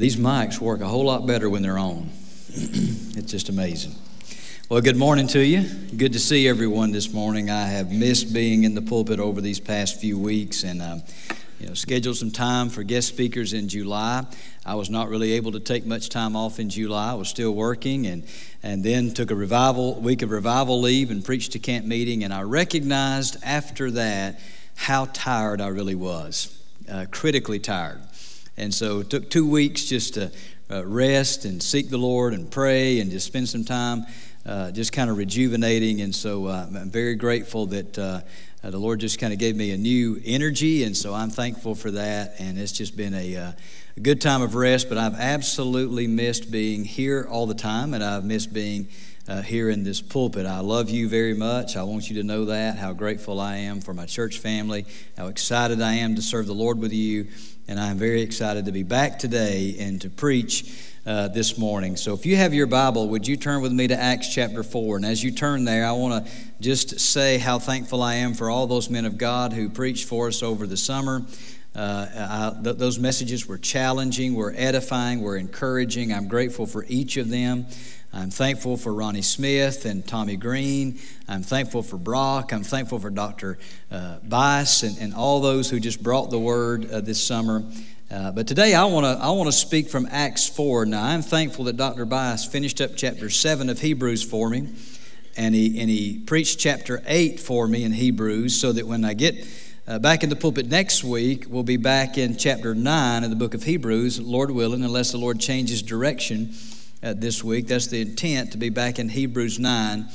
These mics work a whole lot better when they're on. it's just amazing. Well, good morning to you. Good to see everyone this morning. I have missed being in the pulpit over these past few weeks and uh, you know, scheduled some time for guest speakers in July. I was not really able to take much time off in July. I was still working and, and then took a revival week of revival leave and preached a camp meeting. And I recognized after that how tired I really was, uh, critically tired. And so it took two weeks just to uh, rest and seek the Lord and pray and just spend some time uh, just kind of rejuvenating. And so uh, I'm very grateful that uh, the Lord just kind of gave me a new energy. And so I'm thankful for that. And it's just been a, uh, a good time of rest. But I've absolutely missed being here all the time, and I've missed being. Uh, here in this pulpit. I love you very much. I want you to know that, how grateful I am for my church family, how excited I am to serve the Lord with you, and I'm very excited to be back today and to preach uh, this morning. So if you have your Bible, would you turn with me to Acts chapter 4? And as you turn there, I want to just say how thankful I am for all those men of God who preached for us over the summer. Uh, I, th- those messages were challenging, were edifying, were encouraging. I'm grateful for each of them. I'm thankful for Ronnie Smith and Tommy Green. I'm thankful for Brock. I'm thankful for Dr. Uh, Bice and, and all those who just brought the word uh, this summer. Uh, but today I want to I want to speak from Acts 4. Now I'm thankful that Dr. Bias finished up chapter 7 of Hebrews for me, and he and he preached chapter 8 for me in Hebrews, so that when I get uh, back in the pulpit next week, we'll be back in chapter 9 of the book of Hebrews, Lord willing, unless the Lord changes direction this week. That's the intent to be back in Hebrews 9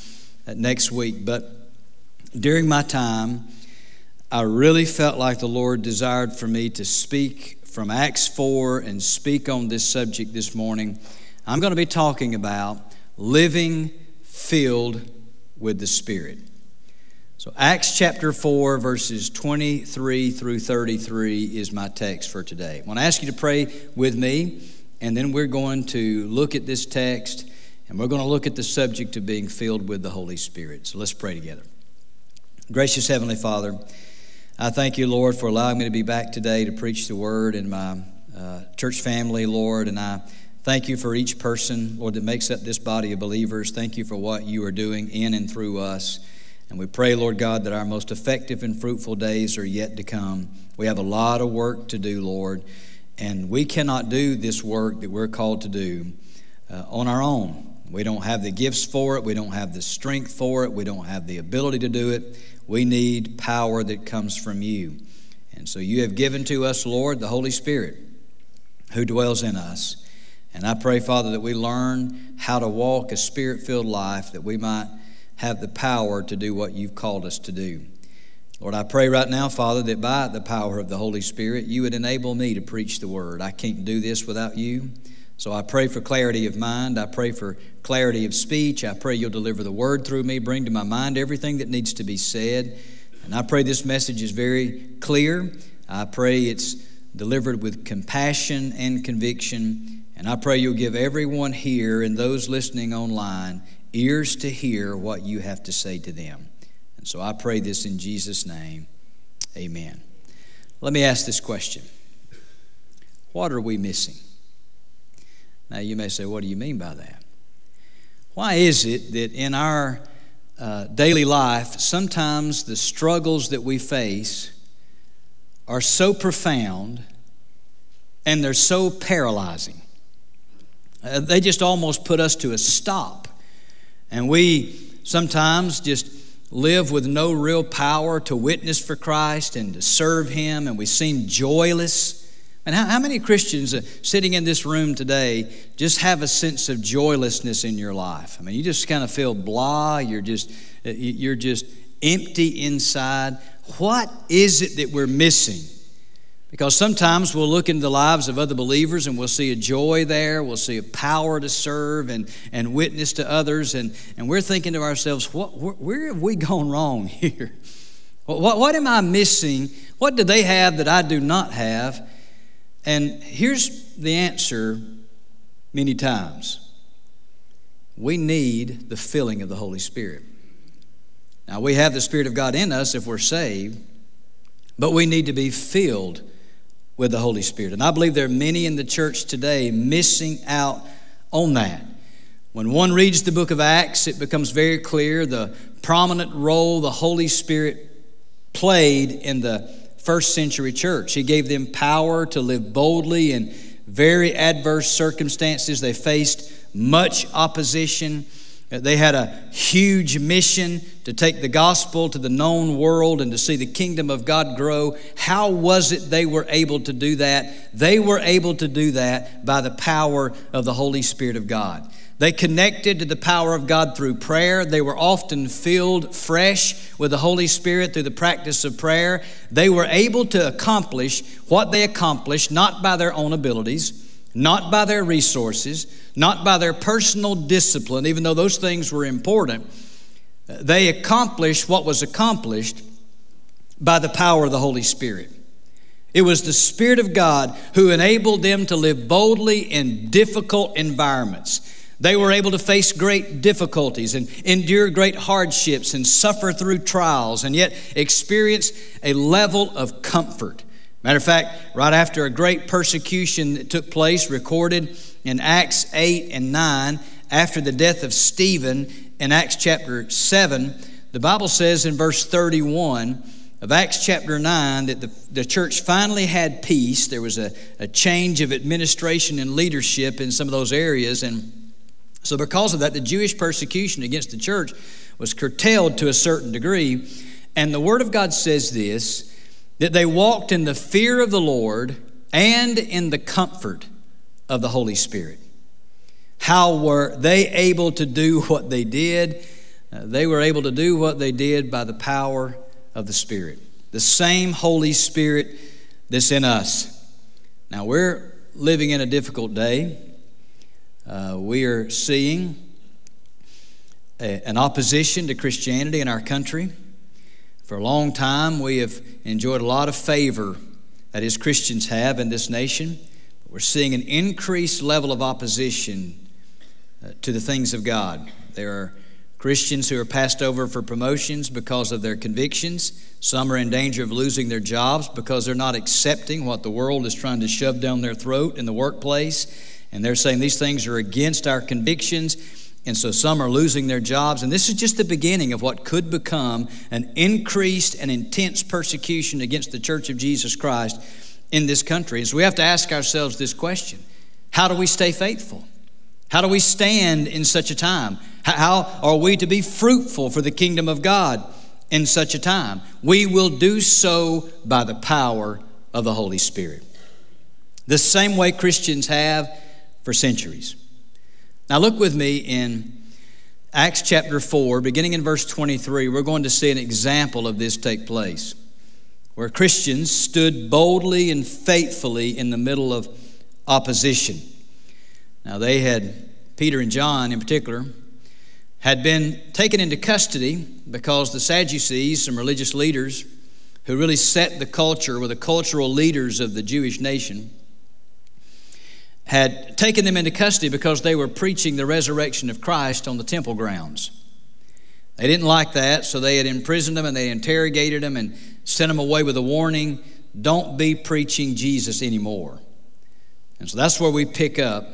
uh, next week. But during my time, I really felt like the Lord desired for me to speak from Acts 4 and speak on this subject this morning. I'm going to be talking about living filled with the Spirit. So, Acts chapter 4, verses 23 through 33 is my text for today. I want to ask you to pray with me, and then we're going to look at this text and we're going to look at the subject of being filled with the Holy Spirit. So, let's pray together. Gracious Heavenly Father, I thank you, Lord, for allowing me to be back today to preach the word in my uh, church family, Lord. And I thank you for each person, Lord, that makes up this body of believers. Thank you for what you are doing in and through us. And we pray, Lord God, that our most effective and fruitful days are yet to come. We have a lot of work to do, Lord, and we cannot do this work that we're called to do uh, on our own. We don't have the gifts for it. We don't have the strength for it. We don't have the ability to do it. We need power that comes from you. And so you have given to us, Lord, the Holy Spirit who dwells in us. And I pray, Father, that we learn how to walk a spirit filled life that we might have the power to do what you've called us to do. Lord, I pray right now, Father, that by the power of the Holy Spirit, you would enable me to preach the word. I can't do this without you. So I pray for clarity of mind. I pray for clarity of speech. I pray you'll deliver the word through me, bring to my mind everything that needs to be said. And I pray this message is very clear. I pray it's delivered with compassion and conviction. And I pray you'll give everyone here and those listening online ears to hear what you have to say to them. And so I pray this in Jesus' name. Amen. Let me ask this question What are we missing? Now, you may say, what do you mean by that? Why is it that in our uh, daily life, sometimes the struggles that we face are so profound and they're so paralyzing? Uh, they just almost put us to a stop. And we sometimes just live with no real power to witness for Christ and to serve Him, and we seem joyless and how, how many Christians sitting in this room today just have a sense of joylessness in your life? I mean, you just kind of feel blah, you're just, uh, you're just empty inside. What is it that we're missing? Because sometimes we'll look into the lives of other believers and we'll see a joy there, we'll see a power to serve and, and witness to others, and, and we're thinking to ourselves, what, where, where have we gone wrong here? What, what am I missing? What do they have that I do not have? And here's the answer many times we need the filling of the Holy Spirit. Now, we have the Spirit of God in us if we're saved, but we need to be filled with the Holy Spirit. And I believe there are many in the church today missing out on that. When one reads the book of Acts, it becomes very clear the prominent role the Holy Spirit played in the first century church. He gave them power to live boldly in very adverse circumstances. They faced much opposition. They had a huge mission to take the gospel to the known world and to see the kingdom of God grow. How was it they were able to do that? They were able to do that by the power of the Holy Spirit of God. They connected to the power of God through prayer. They were often filled fresh with the Holy Spirit through the practice of prayer. They were able to accomplish what they accomplished not by their own abilities, not by their resources, not by their personal discipline, even though those things were important. They accomplished what was accomplished by the power of the Holy Spirit. It was the Spirit of God who enabled them to live boldly in difficult environments. They were able to face great difficulties and endure great hardships and suffer through trials and yet experience a level of comfort. Matter of fact, right after a great persecution that took place, recorded in Acts 8 and 9, after the death of Stephen in Acts chapter 7, the Bible says in verse 31 of Acts chapter 9 that the, the church finally had peace. There was a, a change of administration and leadership in some of those areas. And so, because of that, the Jewish persecution against the church was curtailed to a certain degree. And the Word of God says this that they walked in the fear of the Lord and in the comfort of the Holy Spirit. How were they able to do what they did? Uh, they were able to do what they did by the power of the Spirit, the same Holy Spirit that's in us. Now, we're living in a difficult day. Uh, we are seeing a, an opposition to Christianity in our country. For a long time, we have enjoyed a lot of favor that is Christians have in this nation. We're seeing an increased level of opposition uh, to the things of God. There are Christians who are passed over for promotions because of their convictions. Some are in danger of losing their jobs because they're not accepting what the world is trying to shove down their throat in the workplace. And they're saying these things are against our convictions. And so some are losing their jobs. And this is just the beginning of what could become an increased and intense persecution against the Church of Jesus Christ in this country. And so we have to ask ourselves this question How do we stay faithful? How do we stand in such a time? How are we to be fruitful for the kingdom of God in such a time? We will do so by the power of the Holy Spirit. The same way Christians have for centuries. Now, look with me in Acts chapter 4, beginning in verse 23. We're going to see an example of this take place, where Christians stood boldly and faithfully in the middle of opposition. Now, they had, Peter and John in particular, had been taken into custody because the Sadducees, some religious leaders who really set the culture, were the cultural leaders of the Jewish nation had taken them into custody because they were preaching the resurrection of Christ on the temple grounds. They didn't like that, so they had imprisoned them and they interrogated them and sent them away with a warning don't be preaching Jesus anymore. And so that's where we pick up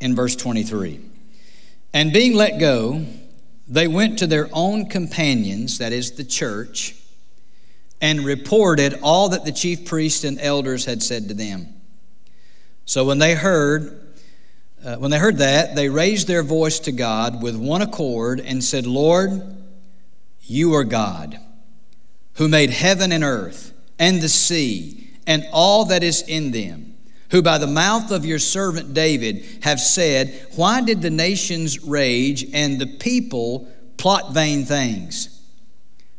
in verse 23. And being let go, they went to their own companions, that is the church, and reported all that the chief priests and elders had said to them. So when they heard, uh, when they heard that, they raised their voice to God with one accord and said, Lord, you are God, who made heaven and earth and the sea and all that is in them, who by the mouth of your servant David have said, Why did the nations rage and the people plot vain things?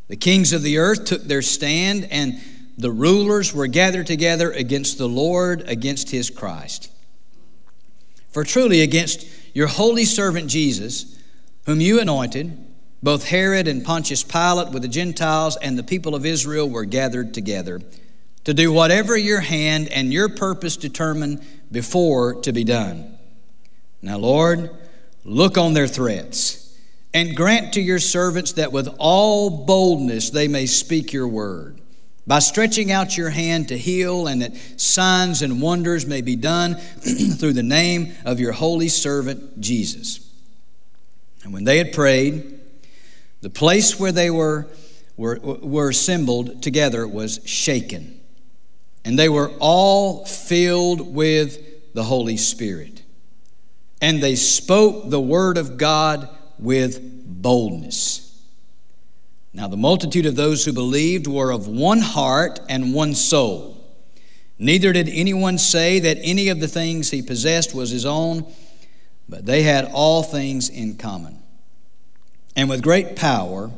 The kings of the earth took their stand and the rulers were gathered together against the Lord, against his Christ. For truly, against your holy servant Jesus, whom you anointed, both Herod and Pontius Pilate with the Gentiles and the people of Israel were gathered together to do whatever your hand and your purpose determined before to be done. Now, Lord, look on their threats and grant to your servants that with all boldness they may speak your word by stretching out your hand to heal, and that signs and wonders may be done through the name of your holy servant Jesus. And when they had prayed, the place where they were, were, were assembled together was shaken, and they were all filled with the Holy Spirit. And they spoke the word of God with boldness. Now, the multitude of those who believed were of one heart and one soul. Neither did anyone say that any of the things he possessed was his own, but they had all things in common. And with great power,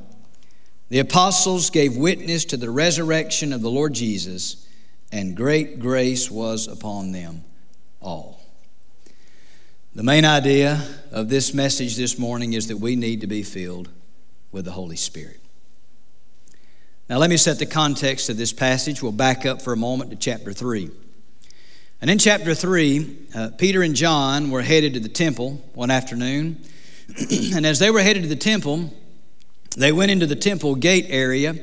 the apostles gave witness to the resurrection of the Lord Jesus, and great grace was upon them all. The main idea of this message this morning is that we need to be filled with the Holy Spirit. Now, let me set the context of this passage. We'll back up for a moment to chapter 3. And in chapter 3, uh, Peter and John were headed to the temple one afternoon. and as they were headed to the temple, they went into the temple gate area.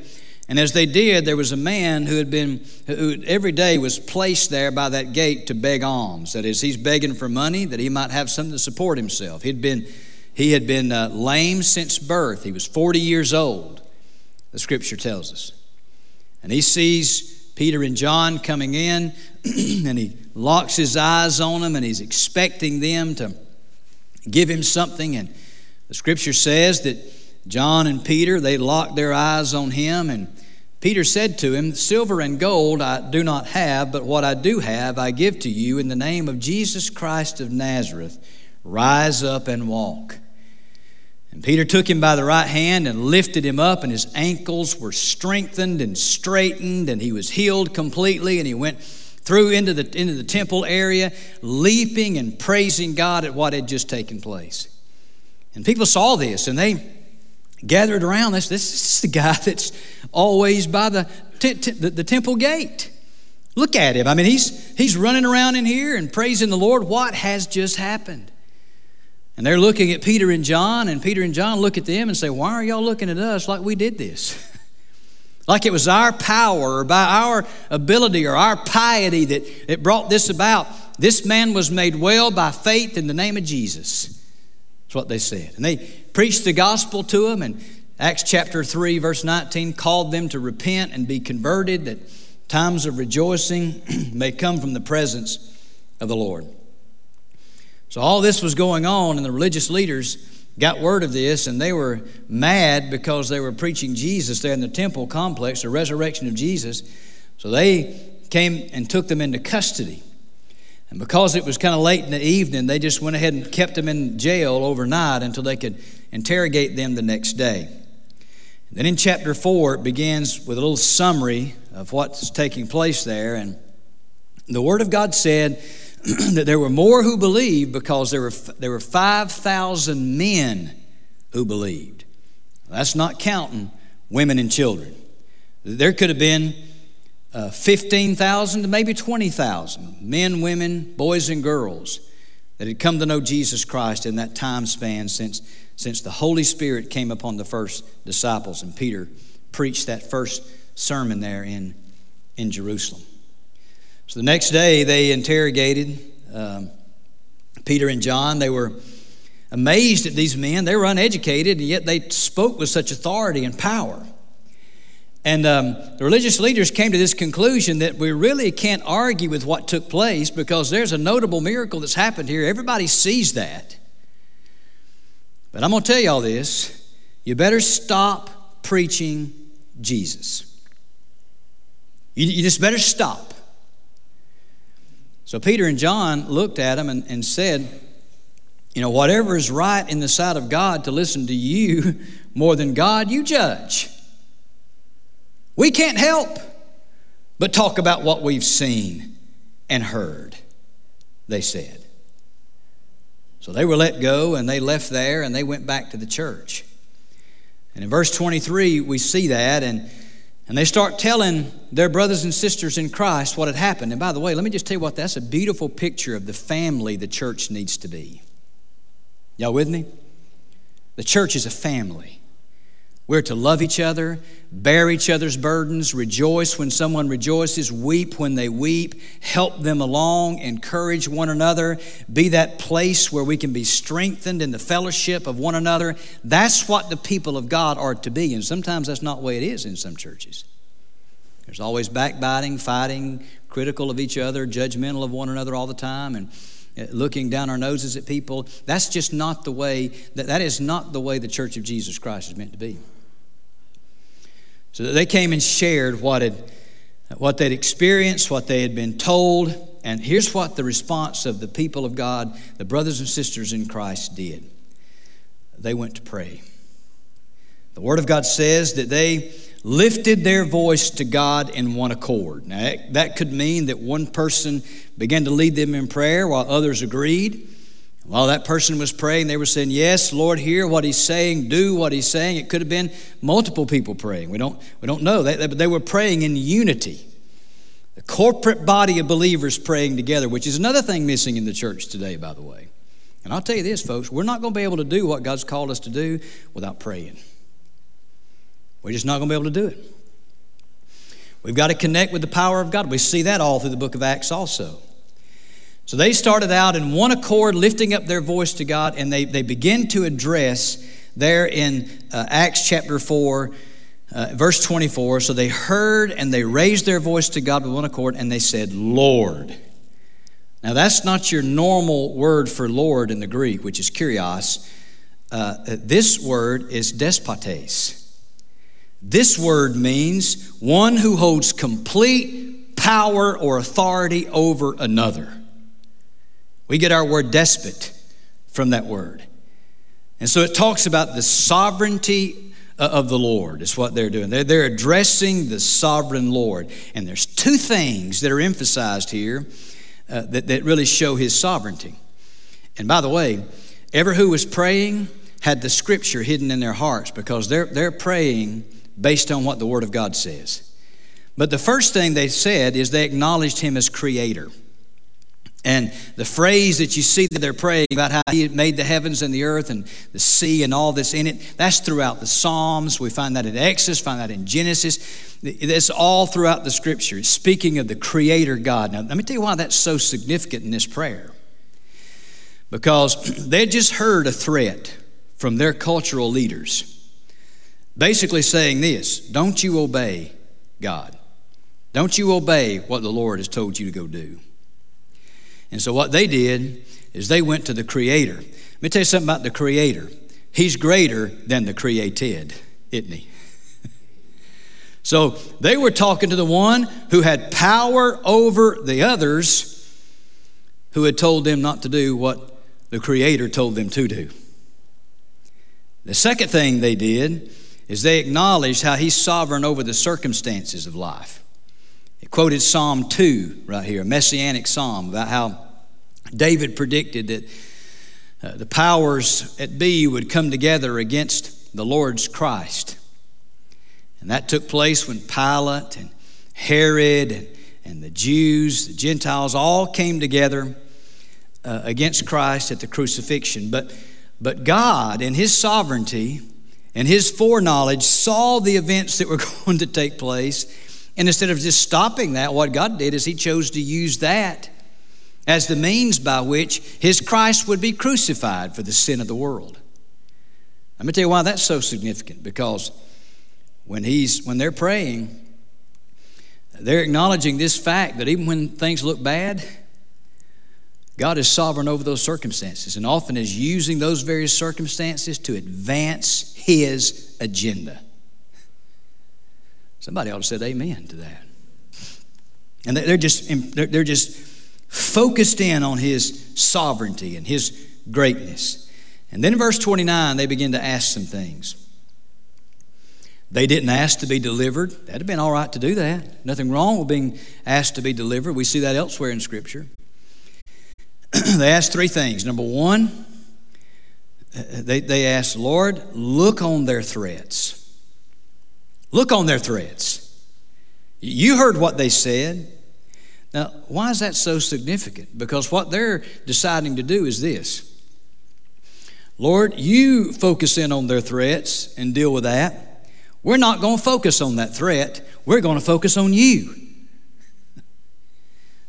And as they did, there was a man who had been, who every day was placed there by that gate to beg alms. That is, he's begging for money that he might have something to support himself. He'd been, he had been uh, lame since birth. He was 40 years old the scripture tells us. And he sees Peter and John coming in, and he locks his eyes on them, and he's expecting them to give him something. And the scripture says that John and Peter, they locked their eyes on him, and Peter said to him, Silver and gold I do not have, but what I do have I give to you in the name of Jesus Christ of Nazareth. Rise up and walk. And Peter took him by the right hand and lifted him up, and his ankles were strengthened and straightened, and he was healed completely. And he went through into the, into the temple area, leaping and praising God at what had just taken place. And people saw this, and they gathered around this. This is the guy that's always by the, t- t- the, the temple gate. Look at him. I mean, he's, he's running around in here and praising the Lord. What has just happened? And they're looking at Peter and John, and Peter and John look at them and say, Why are y'all looking at us like we did this? like it was our power or by our ability or our piety that, that brought this about. This man was made well by faith in the name of Jesus. That's what they said. And they preached the gospel to them, and Acts chapter 3, verse 19, called them to repent and be converted, that times of rejoicing may come from the presence of the Lord. So all this was going on, and the religious leaders got word of this, and they were mad because they were preaching Jesus there in the temple complex, the resurrection of Jesus. So they came and took them into custody. And because it was kind of late in the evening, they just went ahead and kept them in jail overnight until they could interrogate them the next day. then in chapter 4, it begins with a little summary of what's taking place there. And the Word of God said, that there were more who believed because there were, there were 5,000 men who believed. That's not counting women and children. There could have been uh, 15,000 to maybe 20,000 men, women, boys, and girls that had come to know Jesus Christ in that time span since, since the Holy Spirit came upon the first disciples and Peter preached that first sermon there in, in Jerusalem. So the next day, they interrogated um, Peter and John. They were amazed at these men. They were uneducated, and yet they spoke with such authority and power. And um, the religious leaders came to this conclusion that we really can't argue with what took place because there's a notable miracle that's happened here. Everybody sees that. But I'm going to tell you all this. You better stop preaching Jesus. You, you just better stop. So Peter and John looked at him and, and said, You know, whatever is right in the sight of God to listen to you more than God, you judge. We can't help but talk about what we've seen and heard, they said. So they were let go and they left there and they went back to the church. And in verse 23, we see that. And and they start telling their brothers and sisters in Christ what had happened. And by the way, let me just tell you what that's a beautiful picture of the family the church needs to be. Y'all with me? The church is a family. We're to love each other, bear each other's burdens, rejoice when someone rejoices, weep when they weep, help them along, encourage one another, be that place where we can be strengthened in the fellowship of one another. That's what the people of God are to be. And sometimes that's not the way it is in some churches. There's always backbiting, fighting, critical of each other, judgmental of one another all the time, and uh, looking down our noses at people. That's just not the way, that, that is not the way the church of Jesus Christ is meant to be. So they came and shared what, had, what they'd experienced, what they had been told. And here's what the response of the people of God, the brothers and sisters in Christ, did they went to pray. The Word of God says that they lifted their voice to God in one accord. Now, that could mean that one person began to lead them in prayer while others agreed. While that person was praying, they were saying, Yes, Lord, hear what he's saying, do what he's saying. It could have been multiple people praying. We don't, we don't know. They, they, they were praying in unity. The corporate body of believers praying together, which is another thing missing in the church today, by the way. And I'll tell you this, folks, we're not going to be able to do what God's called us to do without praying. We're just not going to be able to do it. We've got to connect with the power of God. We see that all through the book of Acts also. So they started out in one accord, lifting up their voice to God, and they, they begin to address there in uh, Acts chapter 4, uh, verse 24. So they heard and they raised their voice to God with one accord, and they said, Lord. Now, that's not your normal word for Lord in the Greek, which is kurios. Uh, this word is despotes. This word means one who holds complete power or authority over another. We get our word despot from that word. And so it talks about the sovereignty uh, of the Lord, is what they're doing. They're, addressing the sovereign Lord. And there's two things that are emphasized here uh, that, that really show his sovereignty. And by the way, ever who was praying had the scripture hidden in their hearts because they're, they're praying based on what the Word of God says. But the first thing they said is they acknowledged him as creator. And the phrase that you see that they're praying about how he made the heavens and the earth and the sea and all this in it, that's throughout the Psalms. We find that in Exodus, find that in Genesis. It's all throughout the scripture. Speaking of the creator God. Now, let me tell you why that's so significant in this prayer. Because they just heard a threat from their cultural leaders, basically saying this Don't you obey God. Don't you obey what the Lord has told you to go do. And so what they did is they went to the Creator. Let me tell you something about the Creator. He's greater than the created, isn't he? so they were talking to the one who had power over the others who had told them not to do what the Creator told them to do. The second thing they did is they acknowledged how He's sovereign over the circumstances of life. Quoted Psalm 2 right here, a messianic psalm about how David predicted that uh, the powers at B would come together against the Lord's Christ. And that took place when Pilate and Herod and, and the Jews, the Gentiles, all came together uh, against Christ at the crucifixion. But, but God, in His sovereignty and His foreknowledge, saw the events that were going to take place and instead of just stopping that, what God did is He chose to use that as the means by which His Christ would be crucified for the sin of the world. Let me tell you why that's so significant because when, he's, when they're praying, they're acknowledging this fact that even when things look bad, God is sovereign over those circumstances and often is using those various circumstances to advance His agenda. Somebody ought to say amen to that. And they're just, they're just focused in on his sovereignty and his greatness. And then in verse 29, they begin to ask some things. They didn't ask to be delivered. That'd have been all right to do that. Nothing wrong with being asked to be delivered. We see that elsewhere in Scripture. they asked three things. Number one, they, they asked, Lord, look on their threats. Look on their threads. You heard what they said. Now, why is that so significant? Because what they're deciding to do is this Lord, you focus in on their threats and deal with that. We're not going to focus on that threat. We're going to focus on you.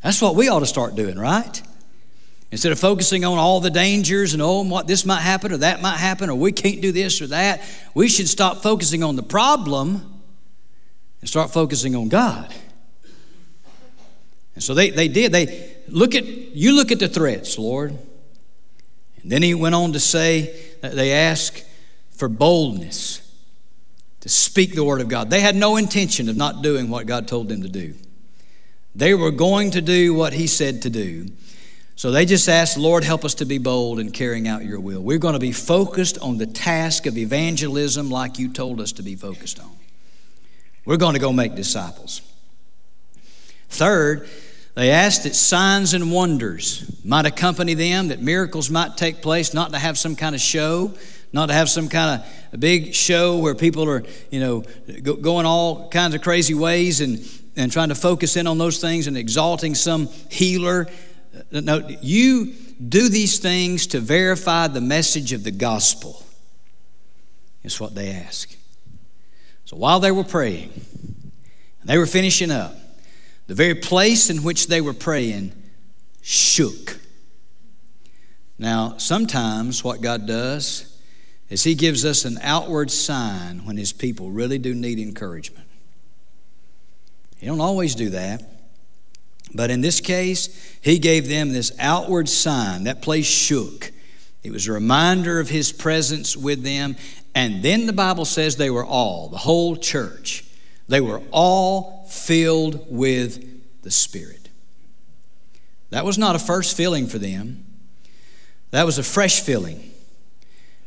That's what we ought to start doing, right? Instead of focusing on all the dangers and oh, what this might happen or that might happen or we can't do this or that, we should stop focusing on the problem and start focusing on God. And so they, they did. They look at you look at the threats, Lord. And then he went on to say that they ask for boldness to speak the word of God. They had no intention of not doing what God told them to do. They were going to do what he said to do. So they just asked, Lord, help us to be bold in carrying out your will. We're going to be focused on the task of evangelism like you told us to be focused on. We're going to go make disciples. Third, they asked that signs and wonders might accompany them, that miracles might take place, not to have some kind of show, not to have some kind of a big show where people are, you know, going all kinds of crazy ways and, and trying to focus in on those things and exalting some healer no, you do these things to verify the message of the gospel, is what they ask. So while they were praying, and they were finishing up, the very place in which they were praying shook. Now, sometimes what God does is He gives us an outward sign when His people really do need encouragement. He don't always do that. But in this case, he gave them this outward sign. That place shook. It was a reminder of his presence with them. And then the Bible says they were all, the whole church, they were all filled with the Spirit. That was not a first filling for them, that was a fresh filling.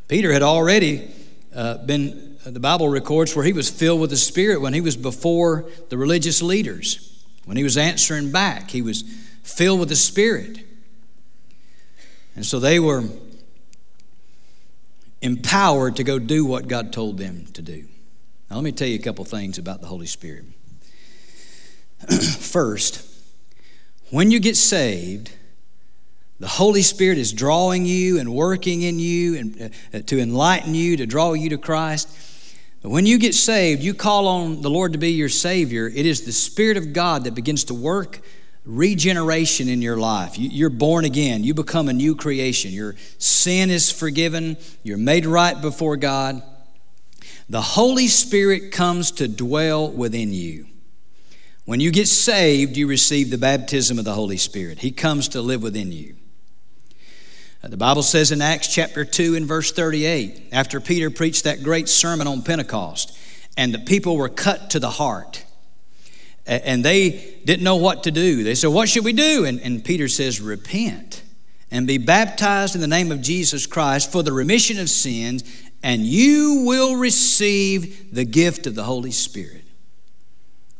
Peter had already uh, been, the Bible records, where he was filled with the Spirit when he was before the religious leaders. When he was answering back, he was filled with the Spirit. And so they were empowered to go do what God told them to do. Now, let me tell you a couple things about the Holy Spirit. First, when you get saved, the Holy Spirit is drawing you and working in you and uh, to enlighten you, to draw you to Christ. When you get saved, you call on the Lord to be your Savior. It is the Spirit of God that begins to work regeneration in your life. You're born again. You become a new creation. Your sin is forgiven. You're made right before God. The Holy Spirit comes to dwell within you. When you get saved, you receive the baptism of the Holy Spirit. He comes to live within you. Uh, the Bible says in Acts chapter 2 and verse 38, after Peter preached that great sermon on Pentecost, and the people were cut to the heart, and they didn't know what to do. They said, What should we do? And, and Peter says, Repent and be baptized in the name of Jesus Christ for the remission of sins, and you will receive the gift of the Holy Spirit.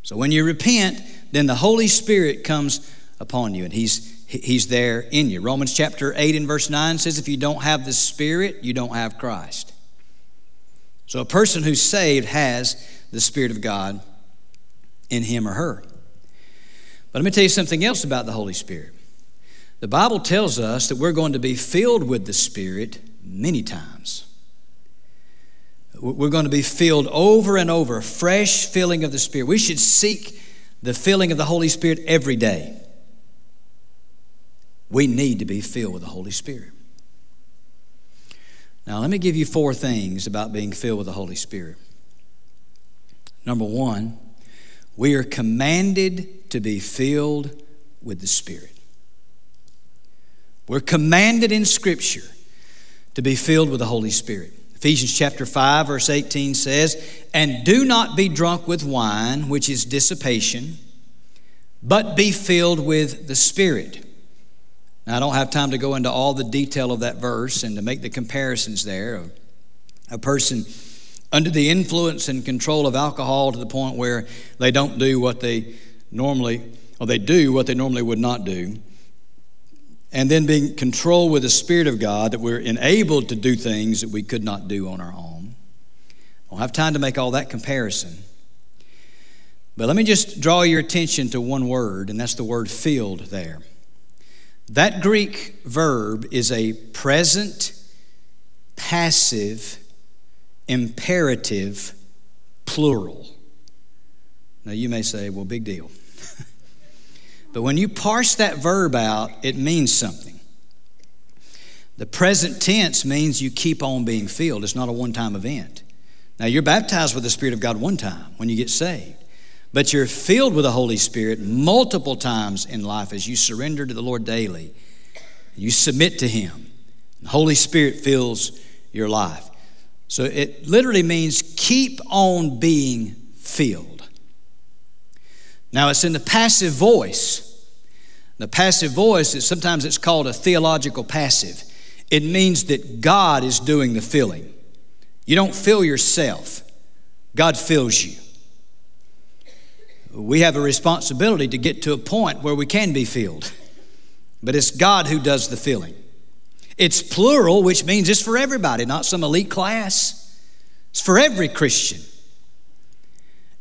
So when you repent, then the Holy Spirit comes upon you, and He's He's there in you. Romans chapter 8 and verse 9 says, If you don't have the Spirit, you don't have Christ. So a person who's saved has the Spirit of God in him or her. But let me tell you something else about the Holy Spirit. The Bible tells us that we're going to be filled with the Spirit many times. We're going to be filled over and over, fresh filling of the Spirit. We should seek the filling of the Holy Spirit every day. We need to be filled with the Holy Spirit. Now, let me give you four things about being filled with the Holy Spirit. Number one, we are commanded to be filled with the Spirit. We're commanded in Scripture to be filled with the Holy Spirit. Ephesians chapter 5, verse 18 says, And do not be drunk with wine, which is dissipation, but be filled with the Spirit I don't have time to go into all the detail of that verse and to make the comparisons there. of A person under the influence and control of alcohol to the point where they don't do what they normally, or they do what they normally would not do. And then being controlled with the Spirit of God that we're enabled to do things that we could not do on our own. I don't have time to make all that comparison. But let me just draw your attention to one word, and that's the word filled there. That Greek verb is a present, passive, imperative, plural. Now, you may say, well, big deal. but when you parse that verb out, it means something. The present tense means you keep on being filled, it's not a one time event. Now, you're baptized with the Spirit of God one time when you get saved, but you're filled with the Holy Spirit multiple times in life as you surrender to the Lord daily. You submit to Him. The Holy Spirit fills your life. So it literally means keep on being filled. Now it's in the passive voice. The passive voice is sometimes it's called a theological passive. It means that God is doing the filling. You don't fill yourself. God fills you. We have a responsibility to get to a point where we can be filled. But it's God who does the filling. It's plural, which means it's for everybody, not some elite class. It's for every Christian.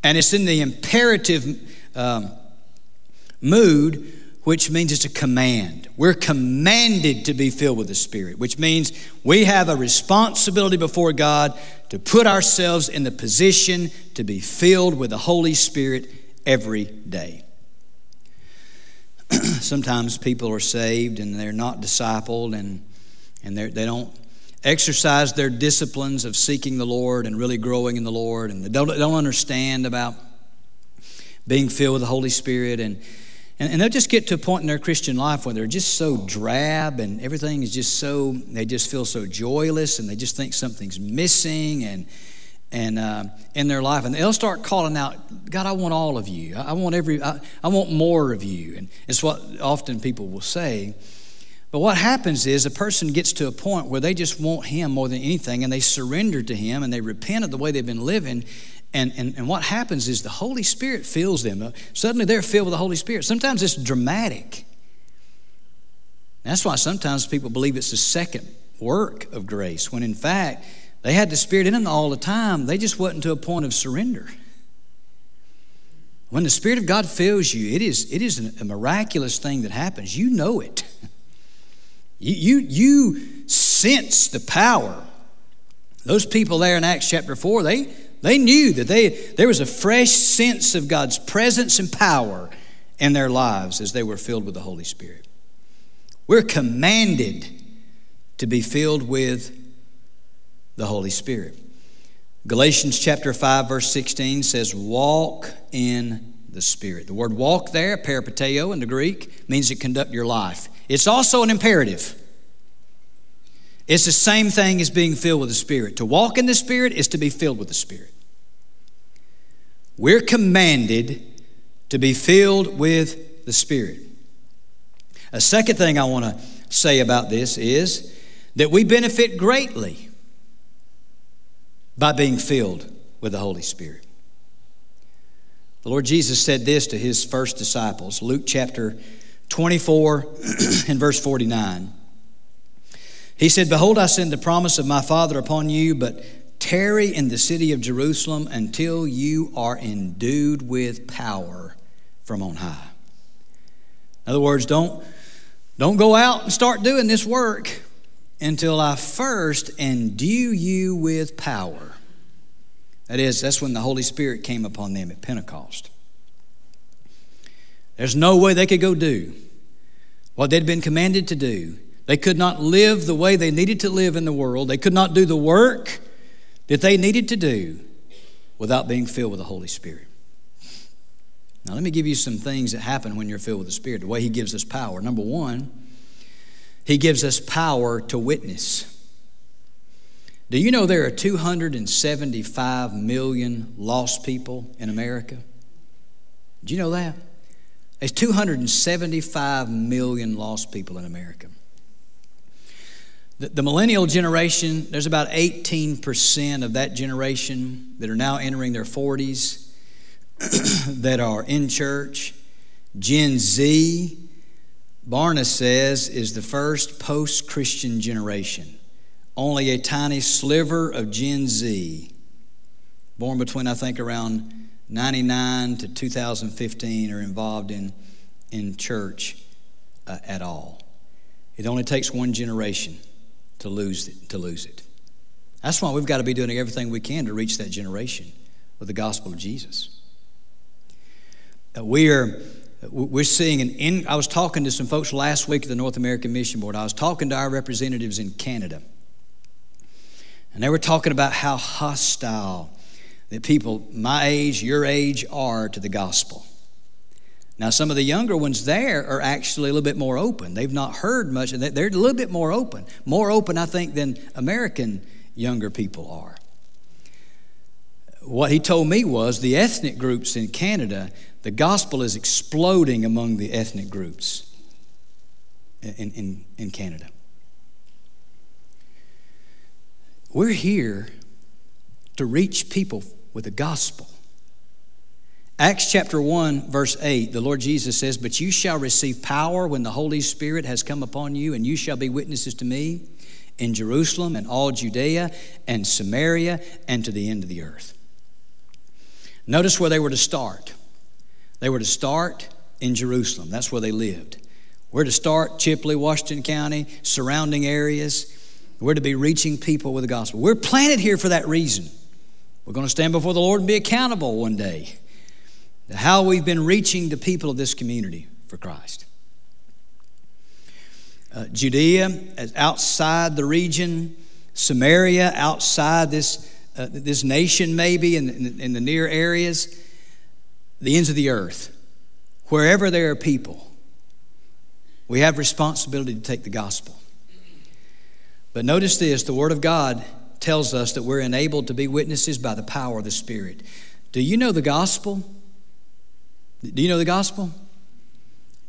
And it's in the imperative um, mood, which means it's a command. We're commanded to be filled with the Spirit, which means we have a responsibility before God to put ourselves in the position to be filled with the Holy Spirit every day. Sometimes people are saved and they're not discipled and, and they don't exercise their disciplines of seeking the Lord and really growing in the Lord, and they don't, don't understand about being filled with the Holy Spirit. And, and, they'll just get to a point in their Christian life where they're just so drab and everything is just so, they just feel so joyless and they just think something's missing and, and uh, in their life. And they'll start calling out, God, I want all of you. I, want every, I, I want more of you. And it's what often people will say. But what happens is a person gets to a point where they just want Him more than anything and they surrender to Him and they repent of the way they've been living. And, and, and what happens is the Holy Spirit fills them. Suddenly they're filled with the Holy Spirit. Sometimes it's dramatic. That's why sometimes people believe it's the second work of grace, when in fact, they had the Spirit in them all the time. They just wasn't to a point of surrender. When the Spirit of God fills you, it is, it is a miraculous thing that happens. You know it. You, you, you sense the power. Those people there in Acts chapter 4, they, they knew that they, there was a fresh sense of God's presence and power in their lives as they were filled with the Holy Spirit. We're commanded to be filled with the Holy Spirit. Galatians chapter 5 verse 16 says walk in the Spirit. The word walk there, peripateo in the Greek, means to conduct your life. It's also an imperative. It's the same thing as being filled with the Spirit. To walk in the Spirit is to be filled with the Spirit. We're commanded to be filled with the Spirit. A second thing I want to say about this is that we benefit greatly by being filled with the Holy Spirit. The Lord Jesus said this to his first disciples, Luke chapter 24 and verse 49. He said, Behold, I send the promise of my Father upon you, but tarry in the city of Jerusalem until you are endued with power from on high. In other words, don't, don't go out and start doing this work until I first endue you with power. That is, that's when the Holy Spirit came upon them at Pentecost. There's no way they could go do what they'd been commanded to do. They could not live the way they needed to live in the world. They could not do the work that they needed to do without being filled with the Holy Spirit. Now, let me give you some things that happen when you're filled with the Spirit, the way He gives us power. Number one, He gives us power to witness. Do you know there are 275 million lost people in America? Do you know that? There's 275 million lost people in America. The, the, millennial generation, there's about 18% of that generation that are now entering their 40s that are in church. Gen Z, Barna says, is the first post Christian generation. Only a tiny sliver of Gen Z, born between, I think, around 99 to 2015 are involved in, in church uh, at all. It only takes one generation to lose it, to lose it. That's why we've got to be doing everything we can to reach that generation. with the gospel of Jesus. Uh, we are we're seeing an in, I was talking to some folks last week at the North American Mission Board. I was talking to our representatives in Canada. And they were talking about how hostile that people my age, your age are to the gospel. Now, some of the younger ones there are actually a little bit more open. They've not heard much, and they're a little bit more open. More open, I think, than American younger people are. What he told me was the ethnic groups in Canada, the gospel is exploding among the ethnic groups in, in, in Canada. We're here to reach people with the gospel. Acts chapter 1, verse 8, the Lord Jesus says, But you shall receive power when the Holy Spirit has come upon you, and you shall be witnesses to me in Jerusalem and all Judea and Samaria and to the end of the earth. Notice where they were to start. They were to start in Jerusalem. That's where they lived. We're to start Chipley, Washington County, surrounding areas. We're to be reaching people with the gospel. We're planted here for that reason. We're going to stand before the Lord and be accountable one day how we've been reaching the people of this community for Christ. Uh, Judea, outside the region, Samaria, outside this, uh, this nation, maybe in, in, in the near areas, the ends of the earth, wherever there are people, we have responsibility to take the gospel. But notice this the Word of God tells us that we're enabled to be witnesses by the power of the Spirit. Do you know the gospel? Do you know the gospel?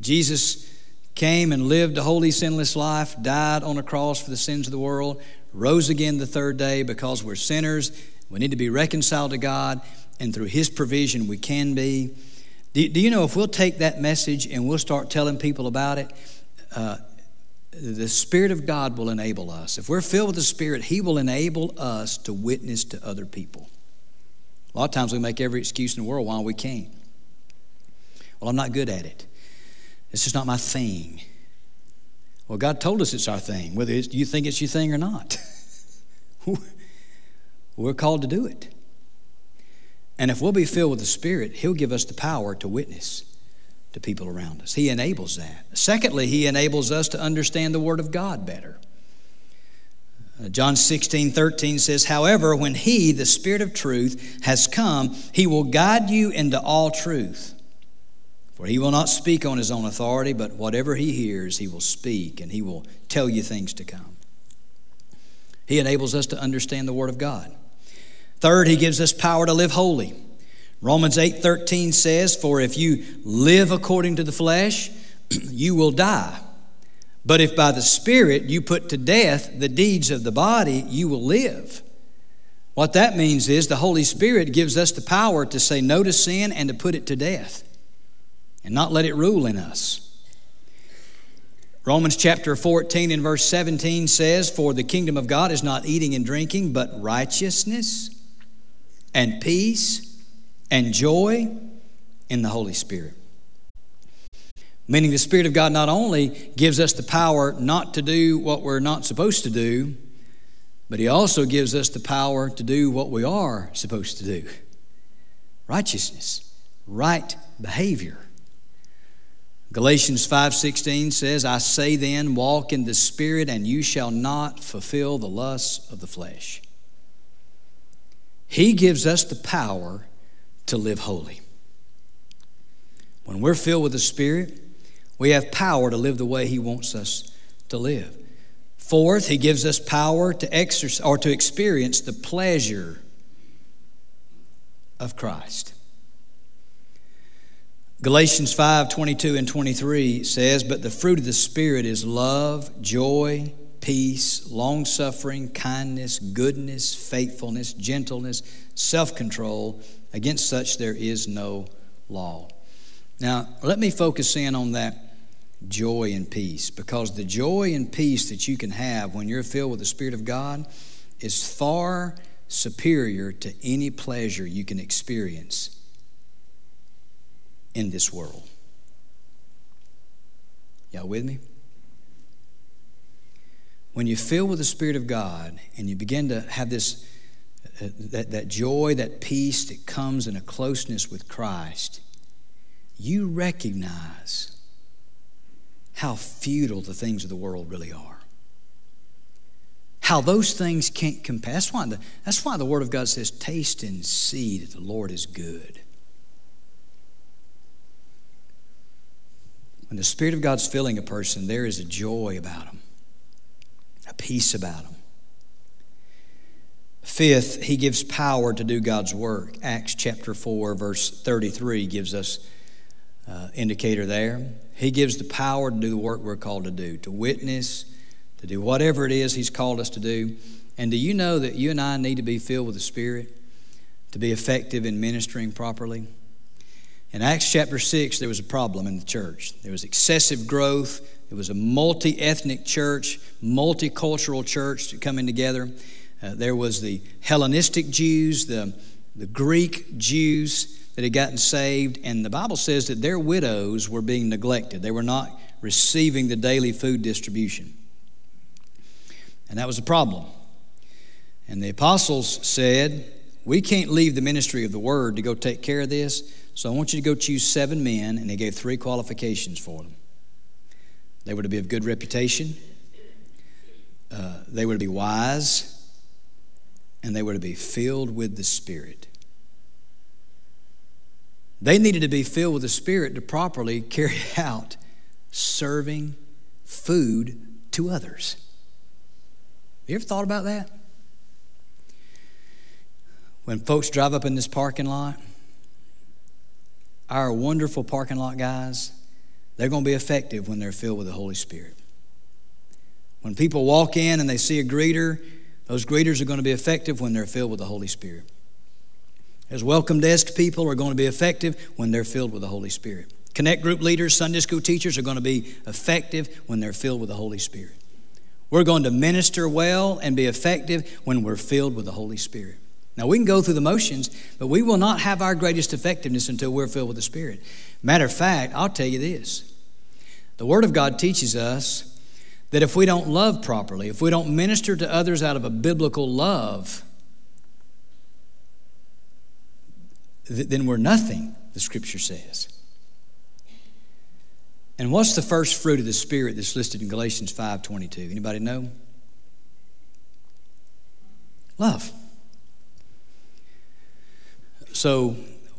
Jesus came and lived a holy, sinless life, died on a cross for the sins of the world, rose again the third day because we're sinners. We need to be reconciled to God, and through His provision, we can be. Do, you know if we'll take that message and we'll start telling people about it, uh, the Spirit of God will enable us. If we're filled with the Spirit, He will enable us to witness to other people. A lot of times we make every excuse in the world why we can't. Well, I'm not good at it. It's just not my thing. Well, God told us it's our thing, whether you think it's your thing or not. We're called to do it. And if we'll be filled with the Spirit, He'll give us the power to witness to people around us. He enables that. Secondly, He enables us to understand the Word of God better. Uh, John 16, 13 says, However, when He, the Spirit of truth, has come, He will guide you into all truth. For he will not speak on his own authority, but whatever he hears, he will speak, and he will tell you things to come. He enables us to understand the Word of God. Third, he gives us power to live holy. Romans 8:13 says, "For if you live according to the flesh, you will die. But if by the Spirit you put to death the deeds of the body, you will live." What that means is the Holy Spirit gives us the power to say no to sin and to put it to death and not let it rule in us. Romans chapter 14 and verse 17 says, For the kingdom of God is not eating and drinking, but righteousness and peace and joy in the Holy Spirit. Meaning, the Spirit of God not only gives us the power not to do what we're not supposed to do, but He also gives us the power to do what we are supposed to do righteousness, right behavior. Galatians 5:16 says, "I say then, walk in the spirit and you shall not fulfill the lusts of the flesh." He gives us the power to live holy. When we're filled with the spirit, we have power to live the way he wants us to live. Fourth, he gives us power to exercise or to experience the pleasure of Christ. Galatians 5 22 and 23 says, But the fruit of the Spirit is love, joy, peace, long suffering, kindness, goodness, faithfulness, gentleness, self control. Against such there is no law. Now, let me focus in on that joy and peace because the joy and peace that you can have when you're filled with the Spirit of God is far superior to any pleasure you can experience in this world. Y'all with me? When you fill with the Spirit of God and you begin to have this that, that joy, that peace that comes in a closeness with Christ, you recognize how futile the things of the world really are. How those things can't compare. That's why the, that's why the Word of God says, Taste and see that the Lord is good. When the Spirit of God's filling a person, there is a joy about them, a peace about them. Fifth, he gives power to do God's work. Acts chapter 4, verse 33 gives us uh, indicator there. He gives the power to do the work we're called to do, to witness, to do whatever it is He's called us to do. And do you know that you and I need to be filled with the Spirit to be effective in ministering properly? In Acts chapter 6, there was a problem in the church. There was excessive growth. It was a multi ethnic church, multicultural church coming together. Uh, there was the Hellenistic Jews, the, the Greek Jews that had gotten saved, and the Bible says that their widows were being neglected. They were not receiving the daily food distribution. And that was a problem. And the apostles said, We can't leave the ministry of the word to go take care of this, so I want you to go choose seven men, and they gave three qualifications for them. They were to be of good reputation, uh, they were to be wise, and they were to be filled with the Spirit. They needed to be filled with the Spirit to properly carry out serving food to others. You ever thought about that? When folks drive up in this parking lot, our wonderful parking lot guys, they're going to be effective when they're filled with the Holy Spirit. When people walk in and they see a greeter those greeters are going to be effective when they're filled with the Holy Spirit. As welcome desk people are going to be effective when they're filled with the Holy Spirit. Connect group leaders, Sunday school teachers are going to be effective when they're filled with the Holy Spirit. We're going to minister well and be effective when we're filled with the Holy Spirit. Now, we can go through the motions, but we will not have our greatest effectiveness until we're filled with the Spirit. Matter of fact, I'll tell you this the Word of God teaches us that if we don't love properly, if we don't minister to others out of a biblical love, then we're nothing, the scripture says. And what's the first fruit of the Spirit that's listed in Galatians 5.22? Anybody know? Love. So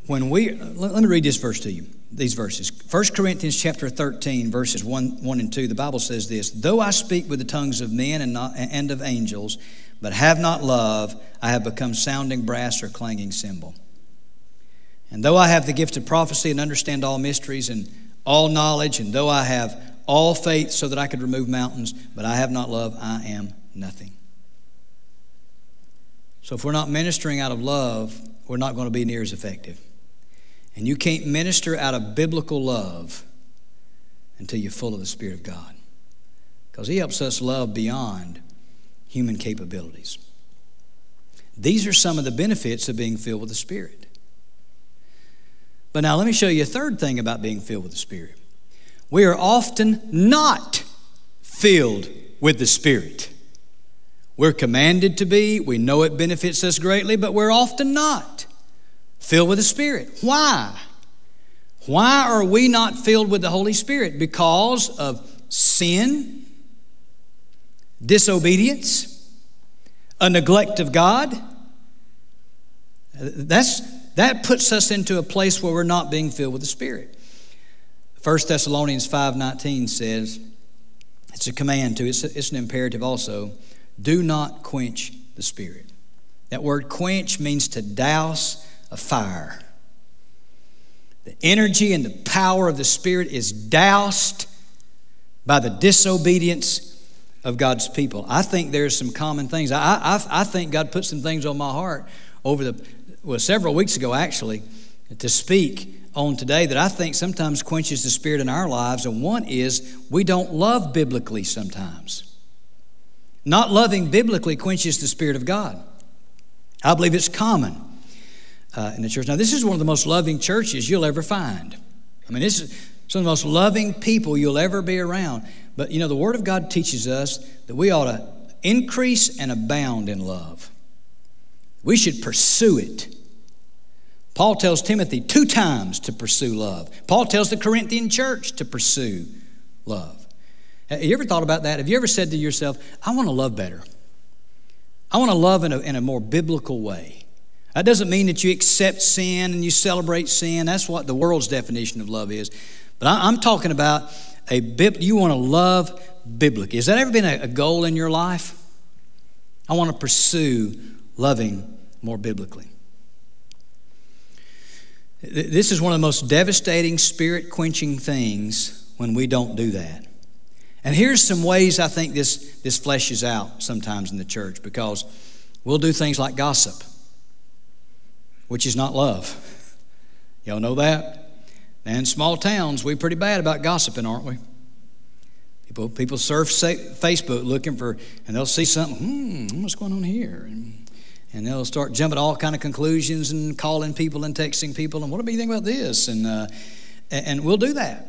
when we, let me read this verse to you these verses. 1 Corinthians chapter 13, verses 1, 1 and 2, the Bible says this Though I speak with the tongues of men and, not, and of angels, but have not love, I have become sounding brass or clanging cymbal. And though I have the gift of prophecy and understand all mysteries and all knowledge, and though I have all faith so that I could remove mountains, but I have not love, I am nothing. So if we're not ministering out of love, we're not going to be near as effective. And you can't minister out of biblical love until you're full of the Spirit of God. Because He helps us love beyond human capabilities. These are some of the benefits of being filled with the Spirit. But now let me show you a third thing about being filled with the Spirit. We are often not filled with the Spirit. We're commanded to be, we know it benefits us greatly, but we're often not filled with the Spirit. Why? Why are we not filled with the Holy Spirit? Because of sin, disobedience, a neglect of God. That's, that puts us into a place where we're not being filled with the Spirit. 1 Thessalonians 5.19 says, it's a command too, it's, a, it's an imperative also, do not quench the Spirit. That word quench means to douse, a fire. The energy and the power of the Spirit is doused by the disobedience of God's people. I think there's some common things. I, I, I think God put some things on my heart over the, well, several weeks ago actually, to speak on today that I think sometimes quenches the Spirit in our lives. And one is we don't love biblically sometimes. Not loving biblically quenches the Spirit of God. I believe it's common uh, in the church. Now, this is one of the most loving churches you'll ever find. I mean, this is some of the most loving people you'll ever be around. But you know, the Word of God teaches us that we ought to increase and abound in love. We should pursue it. Paul tells Timothy two times to pursue love. Paul tells the Corinthian church to pursue love. Have you ever thought about that? Have you ever said to yourself, I want to love better? I want to love in a, in a more biblical way. That doesn't mean that you accept sin and you celebrate sin. That's what the world's definition of love is. But I, am talking about a bib, you want to love biblically. Has that ever been a goal in your life? I want to pursue loving more biblically. This is one of the most devastating, spirit quenching things when we don't do that. And here's some ways I think this, this fleshes out sometimes in the church because we'll do things like gossip, which is not love. Y'all know that? And small towns, we're pretty bad about gossiping, aren't we? People, people surf Facebook looking for, and they'll see something, hmm, what's going on here? And, and they'll start jumping to all kind of conclusions and calling people and texting people, and what do you think about this? And, uh, and we'll do that.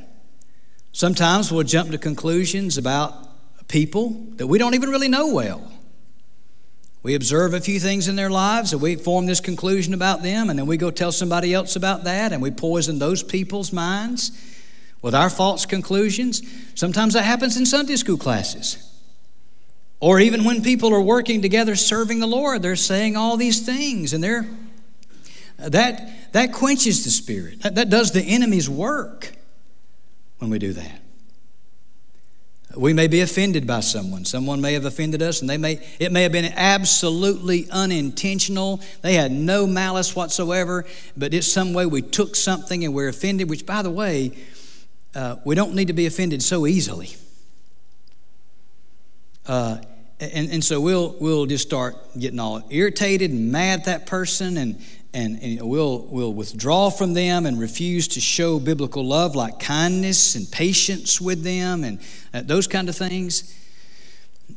Sometimes we'll jump to conclusions about people that we don't even really know well. We observe a few things in their lives and we form this conclusion about them, and then we go tell somebody else about that, and we poison those people's minds with our false conclusions. Sometimes that happens in Sunday school classes. Or even when people are working together serving the Lord, they're saying all these things, and they're that that quenches the spirit. That, that does the enemy's work when we do that. We may be offended by someone. Someone may have offended us, and they may it may have been absolutely unintentional. They had no malice whatsoever, but it's some way we took something and we're offended. Which, by the way, uh, we don't need to be offended so easily. Uh, and, and so we'll we'll just start getting all irritated and mad at that person, and and, and we'll, we'll withdraw from them and refuse to show biblical love like kindness and patience with them and uh, those kind of things.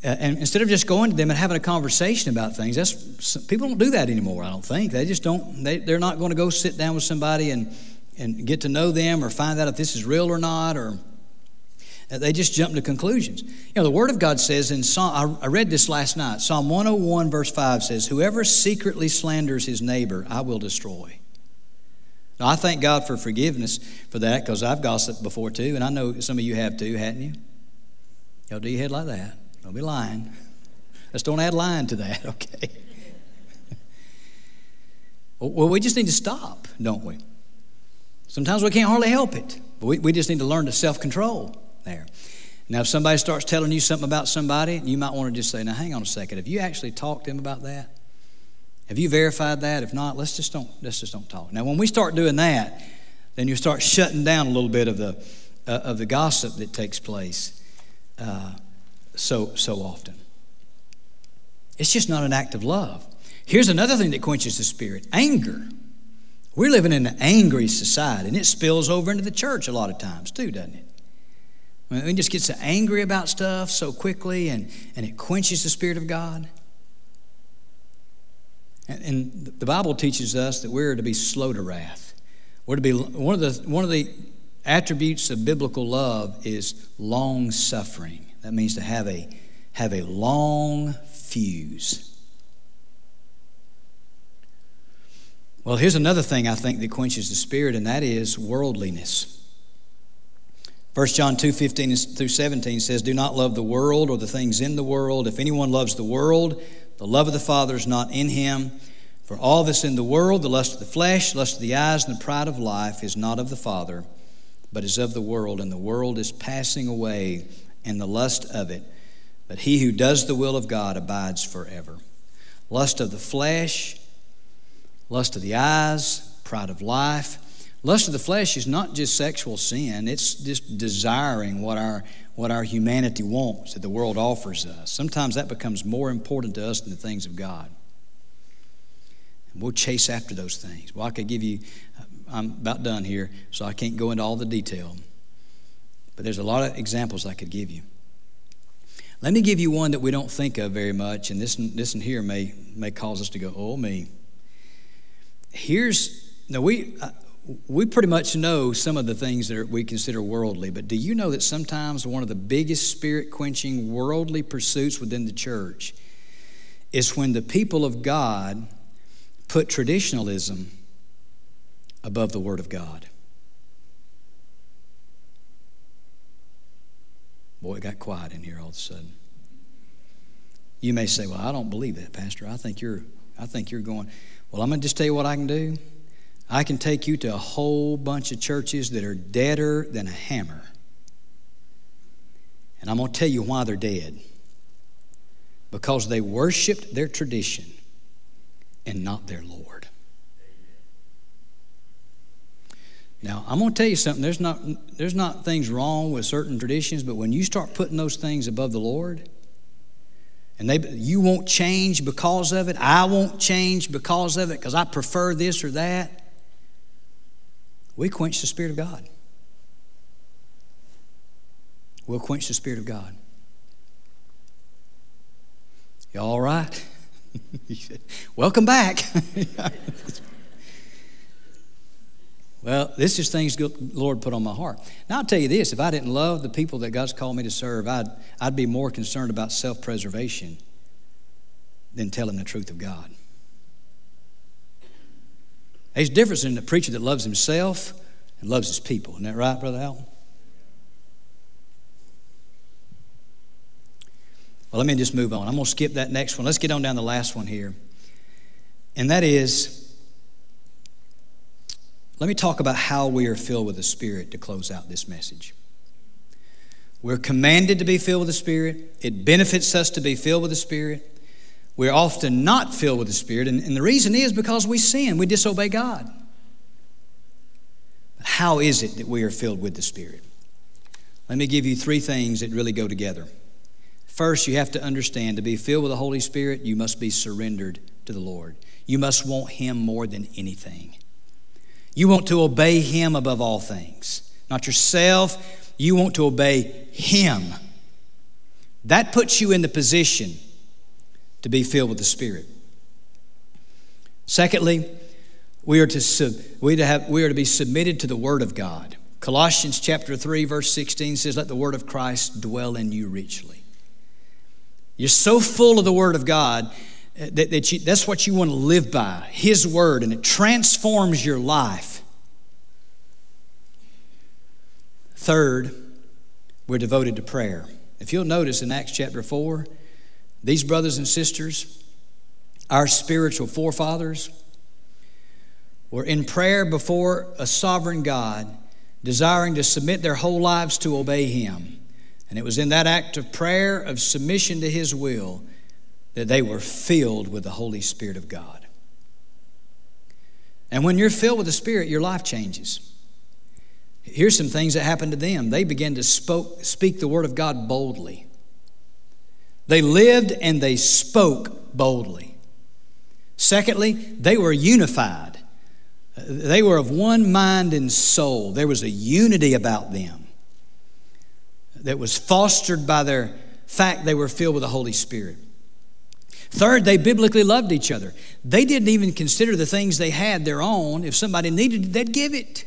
Uh, and instead of just going to them and having a conversation about things, that's, people don't do that anymore, I don't think. They just don't, they, they're not going to go sit down with somebody and, and get to know them or find out if this is real or not or they just jump to conclusions. You know, the Word of God says in Psalm, I read this last night, Psalm 101, verse 5 says, Whoever secretly slanders his neighbor, I will destroy. Now, I thank God for forgiveness for that because I've gossiped before too, and I know some of you have too, hadn't you? Y'all do your head like that. Don't be lying. Let's don't add lying to that, okay? well, we just need to stop, don't we? Sometimes we can't hardly help it, but we, we just need to learn to self control there. Now, if somebody starts telling you something about somebody, you might want to just say, now, hang on a second. Have you actually talked to them about that? Have you verified that? If not, let's just don't, let's just don't talk. Now, when we start doing that, then you start shutting down a little bit of the, uh, of the gossip that takes place uh, so, so often. It's just not an act of love. Here's another thing that quenches the spirit anger. We're living in an angry society, and it spills over into the church a lot of times, too, doesn't it? We just get so angry about stuff so quickly and, and it quenches the Spirit of God. And, and the Bible teaches us that we're to be slow to wrath. We're to be one of the one of the attributes of biblical love is long suffering. That means to have a have a long fuse. Well, here's another thing I think that quenches the spirit, and that is worldliness. 1 John 2 15 through 17 says, Do not love the world or the things in the world. If anyone loves the world, the love of the Father is not in him. For all that's in the world, the lust of the flesh, lust of the eyes, and the pride of life, is not of the Father, but is of the world. And the world is passing away, and the lust of it. But he who does the will of God abides forever. Lust of the flesh, lust of the eyes, pride of life, Lust of the flesh is not just sexual sin, it's just desiring what our, what our humanity wants, that the world offers us. Sometimes that becomes more important to us than the things of God. And we'll chase after those things. Well, I could give you, I'm about done here, so I can't go into all the detail. But there's a lot of examples I could give you. Let me give you one that we don't think of very much, and this, this one here may, may cause us to go, oh, me. Here's, now we, we pretty much know some of the things that we consider worldly, but do you know that sometimes one of the biggest spirit quenching worldly pursuits within the church is when the people of God put traditionalism above the Word of God. Boy, it got quiet in here all of a sudden. You may say, Well, I don't believe that, Pastor. I think you're I think you're going, Well, I'm gonna just tell you what I can do. I can take you to a whole bunch of churches that are deader than a hammer. And I'm going to tell you why they're dead. Because they worshiped their tradition and not their Lord. Now, I'm going to tell you something. There's not, there's not things wrong with certain traditions, but when you start putting those things above the Lord, and they, you won't change because of it, I won't change because of it because I prefer this or that, we quench the Spirit of God. We'll quench the Spirit of God. You all right? Welcome back. well, this is things Lord put on my heart. Now, I'll tell you this if I didn't love the people that God's called me to serve, I'd, I'd be more concerned about self preservation than telling the truth of God. There's a difference in a preacher that loves himself and loves his people. Isn't that right, Brother Al? Well, let me just move on. I'm going to skip that next one. Let's get on down the last one here. And that is, let me talk about how we are filled with the Spirit to close out this message. We're commanded to be filled with the Spirit, it benefits us to be filled with the Spirit. We're often not filled with the Spirit, and, and the reason is because we sin, we disobey God. But how is it that we are filled with the Spirit? Let me give you three things that really go together. First, you have to understand to be filled with the Holy Spirit, you must be surrendered to the Lord. You must want Him more than anything. You want to obey Him above all things, not yourself. You want to obey Him. That puts you in the position to be filled with the Spirit. Secondly, we are to, sub, we, to have, we are to be submitted to the Word of God. Colossians chapter 3, verse 16 says, Let the Word of Christ dwell in you richly. You're so full of the Word of God uh, that, that you, that's what you want to live by His Word, and it transforms your life. Third, we're devoted to prayer. If you'll notice in Acts chapter 4, these brothers and sisters, our spiritual forefathers, were in prayer before a sovereign God, desiring to submit their whole lives to obey Him. And it was in that act of prayer, of submission to His will, that they were filled with the Holy Spirit of God. And when you're filled with the Spirit, your life changes. Here's some things that happened to them. They began to spoke, speak the Word of God boldly. They lived and they spoke boldly. Secondly, they were unified. They were of one mind and soul. There was a unity about them that was fostered by their fact they were filled with the Holy Spirit. Third, they biblically loved each other. They didn't even consider the things they had their own. If somebody needed it, they'd give it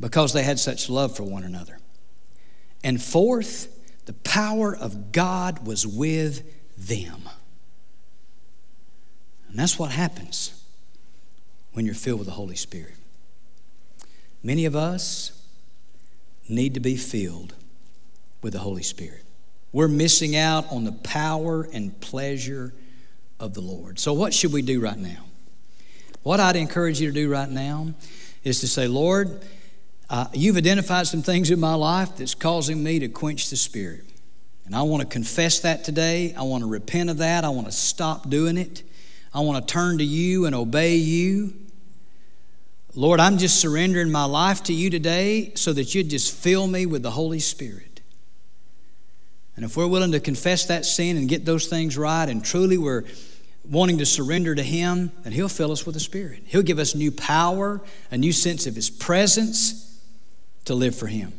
because they had such love for one another. And fourth, the power of God was with them. And that's what happens when you're filled with the Holy Spirit. Many of us need to be filled with the Holy Spirit. We're missing out on the power and pleasure of the Lord. So, what should we do right now? What I'd encourage you to do right now is to say, Lord, uh, you've identified some things in my life that's causing me to quench the Spirit. And I want to confess that today. I want to repent of that. I want to stop doing it. I want to turn to you and obey you. Lord, I'm just surrendering my life to you today so that you'd just fill me with the Holy Spirit. And if we're willing to confess that sin and get those things right, and truly we're wanting to surrender to Him, then He'll fill us with the Spirit. He'll give us new power, a new sense of His presence to live for Him.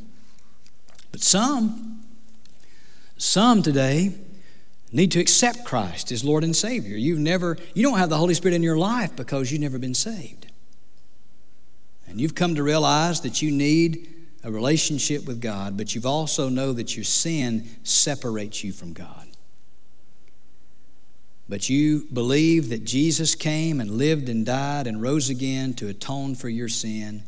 But some, some today need to accept Christ as Lord and Savior. You've never, you don't have the Holy Spirit in your life because you've never been saved. And you've come to realize that you need a relationship with God, but you've also know that your sin separates you from God. but you believe that Jesus came and lived and died and rose again to atone for your sin,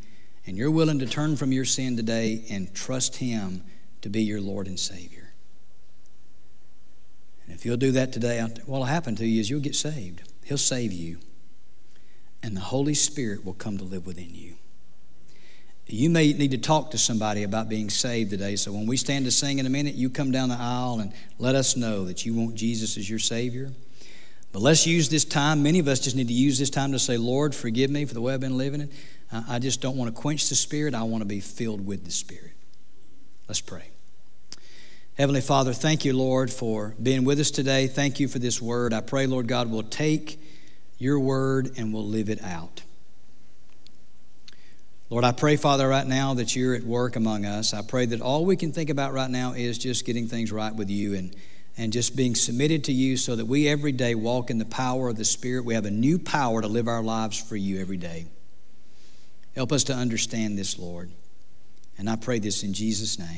and you're willing to turn from your sin today and trust Him to be your Lord and Savior. And if you'll do that today, what will happen to you is you'll get saved. He'll save you, and the Holy Spirit will come to live within you. You may need to talk to somebody about being saved today. So when we stand to sing in a minute, you come down the aisle and let us know that you want Jesus as your Savior. But let's use this time. Many of us just need to use this time to say, Lord, forgive me for the way I've been living. I just don't want to quench the Spirit. I want to be filled with the Spirit. Let's pray. Heavenly Father, thank you, Lord, for being with us today. Thank you for this word. I pray, Lord God, we'll take your word and we'll live it out. Lord, I pray, Father, right now that you're at work among us. I pray that all we can think about right now is just getting things right with you and, and just being submitted to you so that we every day walk in the power of the Spirit. We have a new power to live our lives for you every day. Help us to understand this, Lord. And I pray this in Jesus' name.